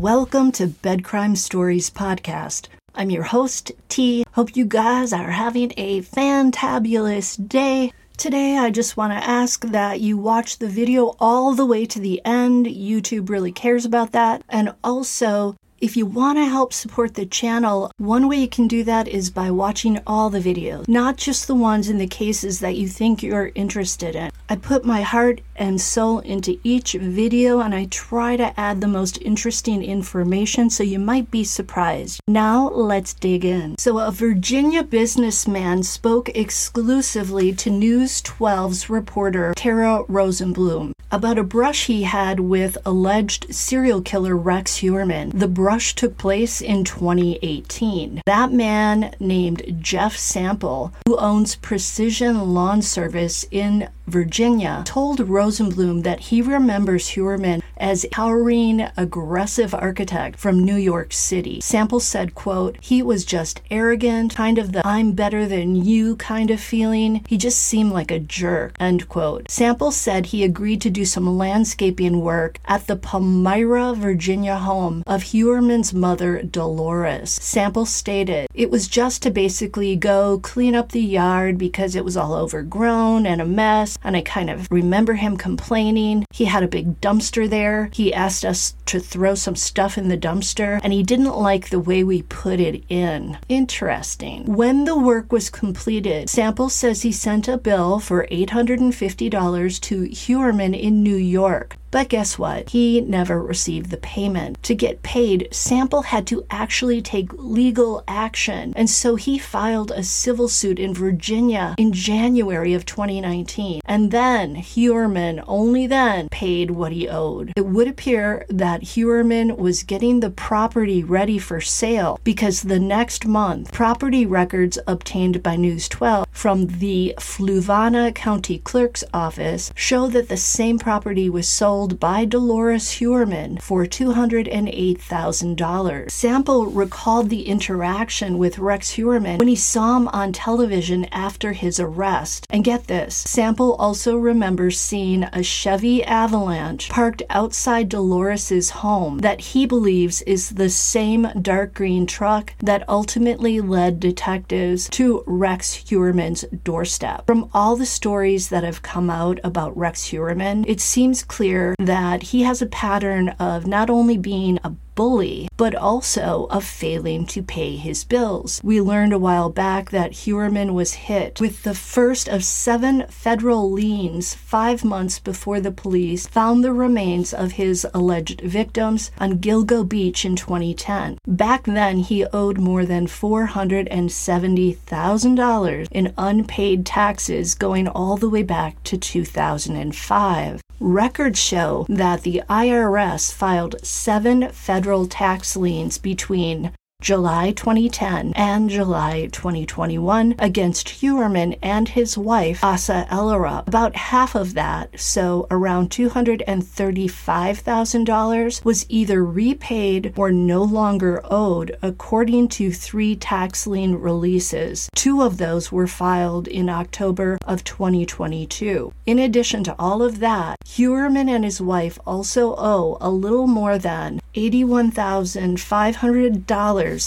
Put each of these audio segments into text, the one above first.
Welcome to Bed Crime Stories Podcast. I'm your host, T. Hope you guys are having a fantabulous day. Today, I just want to ask that you watch the video all the way to the end. YouTube really cares about that. And also, if you want to help support the channel, one way you can do that is by watching all the videos, not just the ones in the cases that you think you're interested in. I put my heart and soul into each video and I try to add the most interesting information so you might be surprised. Now let's dig in. So, a Virginia businessman spoke exclusively to News 12's reporter Tara Rosenblum about a brush he had with alleged serial killer Rex Heuermann. The brush took place in 2018. That man named Jeff Sample, who owns Precision Lawn Service in Virginia, told Rosenblum that he remembers Heuermann as a towering, aggressive architect from New York City. Sample said, quote, he was just arrogant, kind of the I'm better than you kind of feeling. He just seemed like a jerk, end quote. Sample said he agreed to do some landscaping work at the Palmyra, Virginia home of Heuermann's mother, Dolores. Sample stated it was just to basically go clean up the yard because it was all overgrown and a mess, and I kind of remember him complaining. He had a big dumpster there. He asked us to throw some stuff in the dumpster, and he didn't like the way we put it in. Interesting. When the work was completed, Sample says he sent a bill for $850 to Heuermann in New York. But guess what? He never received the payment. To get paid, Sample had to actually take legal action, and so he filed a civil suit in Virginia in January of 2019. And then Heuermann, only then, paid what he owed. It would appear that Heuermann was getting the property ready for sale because the next month, property records obtained by News 12 from the Fluvanna County Clerk's Office show that the same property was sold sold by Dolores Heuermann for $208,000. Sample recalled the interaction with Rex Heuermann when he saw him on television after his arrest. And get this, Sample also remembers seeing a Chevy Avalanche parked outside Dolores's home that he believes is the same dark green truck that ultimately led detectives to Rex Heuermann's doorstep. From all the stories that have come out about Rex Heuermann, it seems clear that he has a pattern of not only being a bully, but also of failing to pay his bills. We learned a while back that Heuermann was hit with the first of seven federal liens five months before the police found the remains of his alleged victims on Gilgo Beach in 2010. Back then, he owed more than $470,000 in unpaid taxes going all the way back to 2005. Records show that the IRS filed seven federal tax liens between July 2010 and July 2021 against Heuermann and his wife, Asa Ellerup. About half of that, so around $235,000, was either repaid or no longer owed, according to three tax lien releases. Two of those were filed in October of 2022. In addition to all of that, Heuermann and his wife also owe a little more than $81,500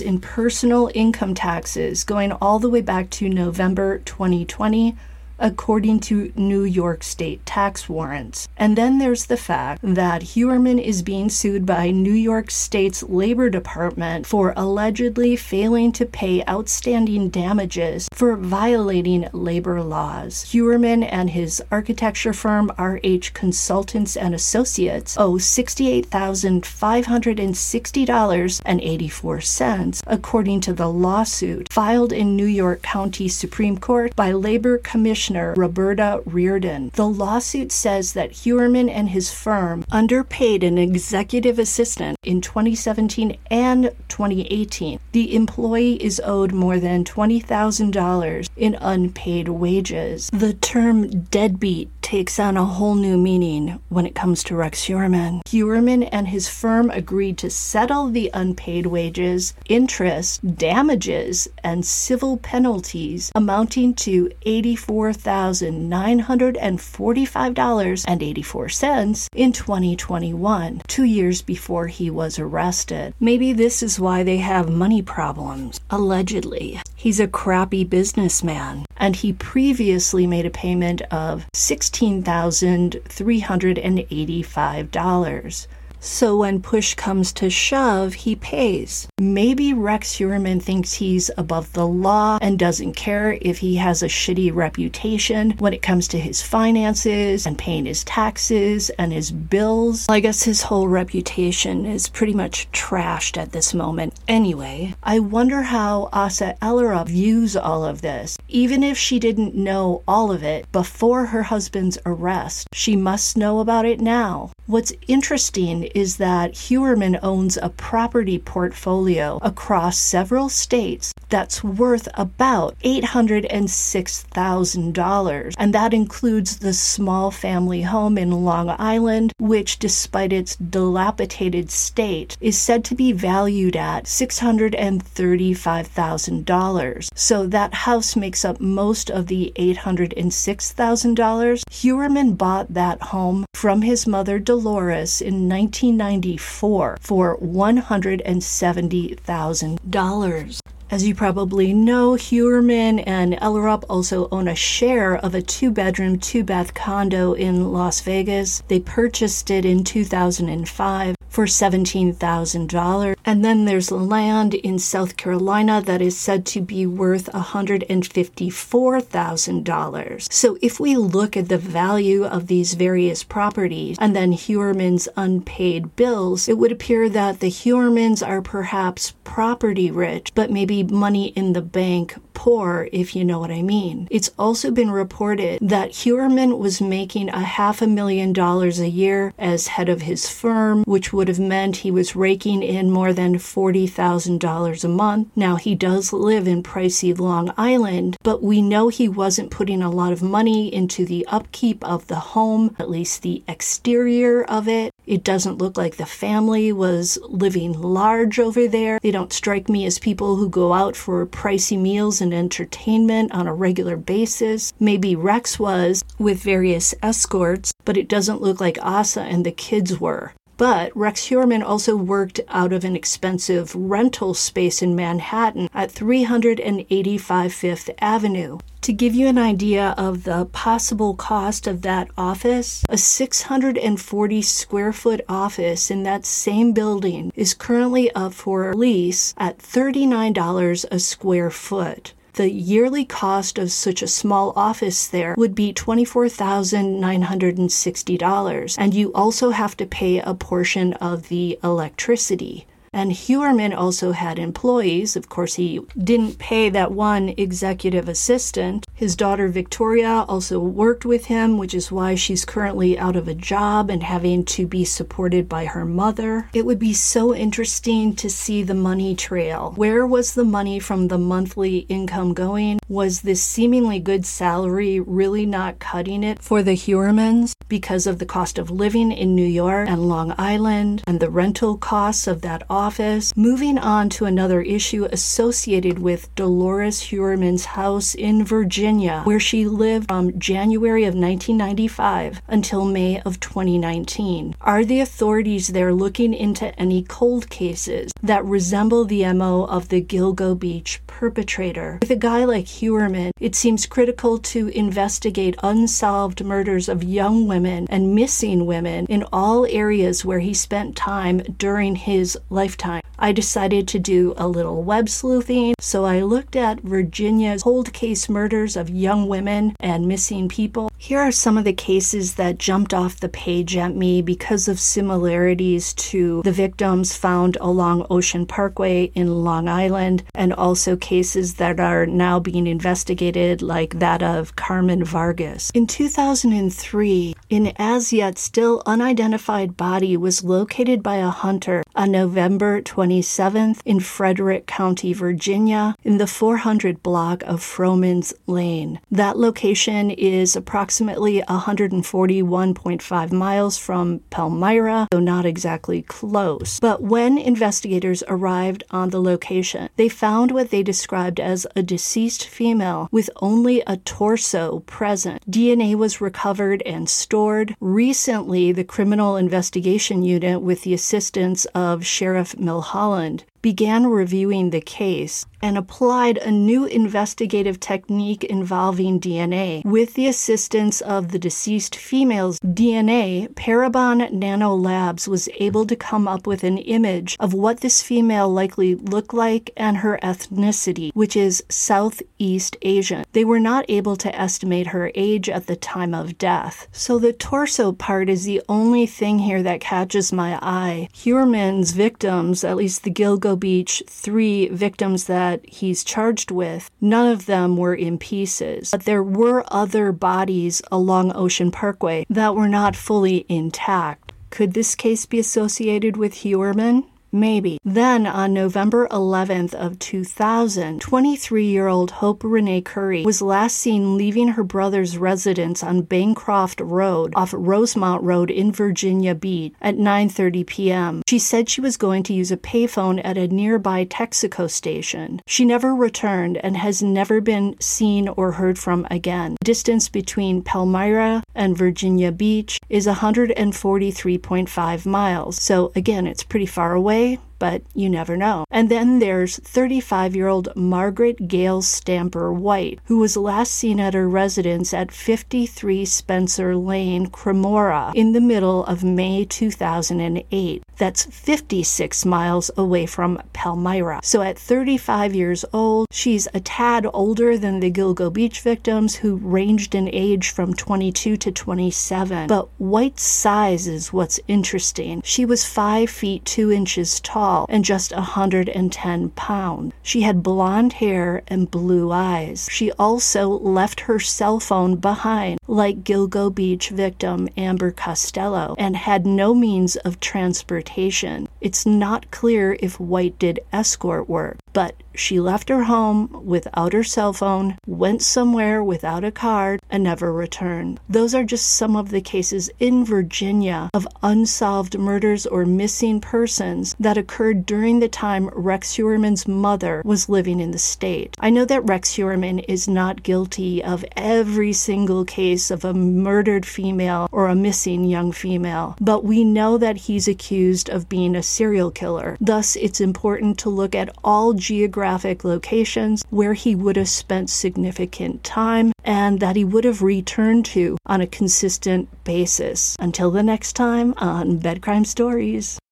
in personal income taxes going all the way back to November 2020 according to New York state tax warrants. And then there's the fact that Heuermann is being sued by New York State's Labor Department for allegedly failing to pay outstanding damages for violating labor laws. Heuermann and his architecture firm RH Consultants and Associates owe $68,560.84 according to the lawsuit filed in New York County Supreme Court by Labor Commissioner Commissioner Roberta Reardon. The lawsuit says that Heuermann and his firm underpaid an executive assistant in 2017 and 2018. The employee is owed more than $20,000 in unpaid wages. The term deadbeat takes on a whole new meaning when it comes to Rex Heuermann. Heuermann and his firm agreed to settle the unpaid wages, interest, damages, and civil penalties amounting to 84 $4,945.84 in 2021, two years before he was arrested. Maybe this is why they have money problems. Allegedly, he's a crappy businessman, and he previously made a payment of $16,385. So when push comes to shove, he pays. Maybe Rex Heuermann thinks he's above the law and doesn't care if he has a shitty reputation when it comes to his finances and paying his taxes and his bills. I guess his whole reputation is pretty much trashed at this moment. Anyway, I wonder how Asa Ellerup views all of this. Even if she didn't know all of it before her husband's arrest, she must know about it now. What's interesting is that Heuermann owns a property portfolio across several states that's worth about $806,000. And that includes the small family home in Long Island, which, despite its dilapidated state, is said to be valued at $635,000. So that house makes up most of the $806,000. Heuermann bought that home from his mother, Dolores in 1994 for $170,000. As you probably know, Heuermann and Ellerup also own a share of a two bedroom, two bath condo in Las Vegas. They purchased it in 2005 for $17,000. And then there's land in South Carolina that is said to be worth $154,000. So if we look at the value of these various properties and then Heuermann's unpaid bills, it would appear that the Heuermanns are perhaps property rich, but maybe money in the bank poor, if you know what I mean. It's also been reported that Heuermann was making a half a million dollars a year as head of his firm, which would have meant he was raking in more than $40,000 a month. Now, he does live in pricey Long Island, but we know he wasn't putting a lot of money into the upkeep of the home, at least the exterior of it. It doesn't look like the family was living large over there. They don't strike me as people who go out for pricey meals and entertainment on a regular basis. Maybe Rex was with various escorts, but it doesn't look like Asa and the kids were. But Rex Heuermann also worked out of an expensive rental space in Manhattan at 385 Fifth Avenue. To give you an idea of the possible cost of that office, a 640 square foot office in that same building is currently up for lease at $39 a square foot the yearly cost of such a small office there would be $24,960. And you also have to pay a portion of the electricity. And Heuermann also had employees. Of course, he didn't pay that one executive assistant. His daughter Victoria also worked with him, which is why she's currently out of a job and having to be supported by her mother. It would be so interesting to see the money trail. Where was the money from the monthly income going? Was this seemingly good salary really not cutting it for the Heuermanns because of the cost of living in New York and Long Island and the rental costs of that office? Moving on to another issue associated with Dolores Heuermann's house in Virginia, where she lived from January of 1995 until May of 2019. Are the authorities there looking into any cold cases that resemble the MO of the Gilgo Beach perpetrator? With a guy like Heuermann, it seems critical to investigate unsolved murders of young women and missing women in all areas where he spent time during his lifetime. I decided to do a little web sleuthing, so I looked at Virginia's cold case murders of young women and missing people. Here are some of the cases that jumped off the page at me because of similarities to the victims found along Ocean Parkway in Long Island, and also cases that are now being investigated, like that of Carmen Vargas. In 2003, An as yet still unidentified body was located by a hunter on November 27th in Frederick County, Virginia, in the 400 block of Frohman's Lane. That location is approximately 141.5 miles from Palmyra, though not exactly close. But when investigators arrived on the location, they found what they described as a deceased female with only a torso present. DNA was recovered and stored restored. Recently, the Criminal Investigation Unit, with the assistance of Sheriff Millholland, began reviewing the case and applied a new investigative technique involving DNA. With the assistance of the deceased female's DNA, Parabon Nano Labs was able to come up with an image of what this female likely looked like and her ethnicity, which is Southeast Asian. They were not able to estimate her age at the time of death. So the torso part is the only thing here that catches my eye. Heuermann's victims, at least the Gilgo Beach three victims that he's charged with, none of them were in pieces. But there were other bodies along Ocean Parkway that were not fully intact. Could this case be associated with Heuermann? Maybe. Then on November 11th of 2000, 23-year-old Hope Renee Curry was last seen leaving her brother's residence on Bancroft Road off Rosemont Road in Virginia Beach at 9:30 p.m. She said she was going to use a payphone at a nearby Texaco station. She never returned and has never been seen or heard from again. Distance between Palmyra and Virginia Beach is 143.5 miles. So again, it's pretty far away way but you never know. And then there's 35 year old Margaret Gail Stamper White, who was last seen at her residence at 53 Spencer Lane, Cremora, in the middle of May 2008. That's 56 miles away from Palmyra. So at 35 years old, she's a tad older than the Gilgo Beach victims who ranged in age from 22 to 27. But White's size is what's interesting. She was 5 feet 2 inches tall tall and just 110 pounds. She had blonde hair and blue eyes. She also left her cell phone behind, like Gilgo Beach victim Amber Costello, and had no means of transportation. It's not clear if White did escort work, but she left her home without her cell phone, went somewhere without a card, and never returned. Those are just some of the cases in Virginia of unsolved murders or missing persons that occurred during the time Rex Heuermann's mother was living in the state. I know that Rex Heuermann is not guilty of every single case of a murdered female or a missing young female, but we know that he's accused of being a serial killer. Thus, it's important to look at all geographic locations where he would have spent significant time and that he would have returned to on a consistent basis. Until the next time on Bed Crime Stories.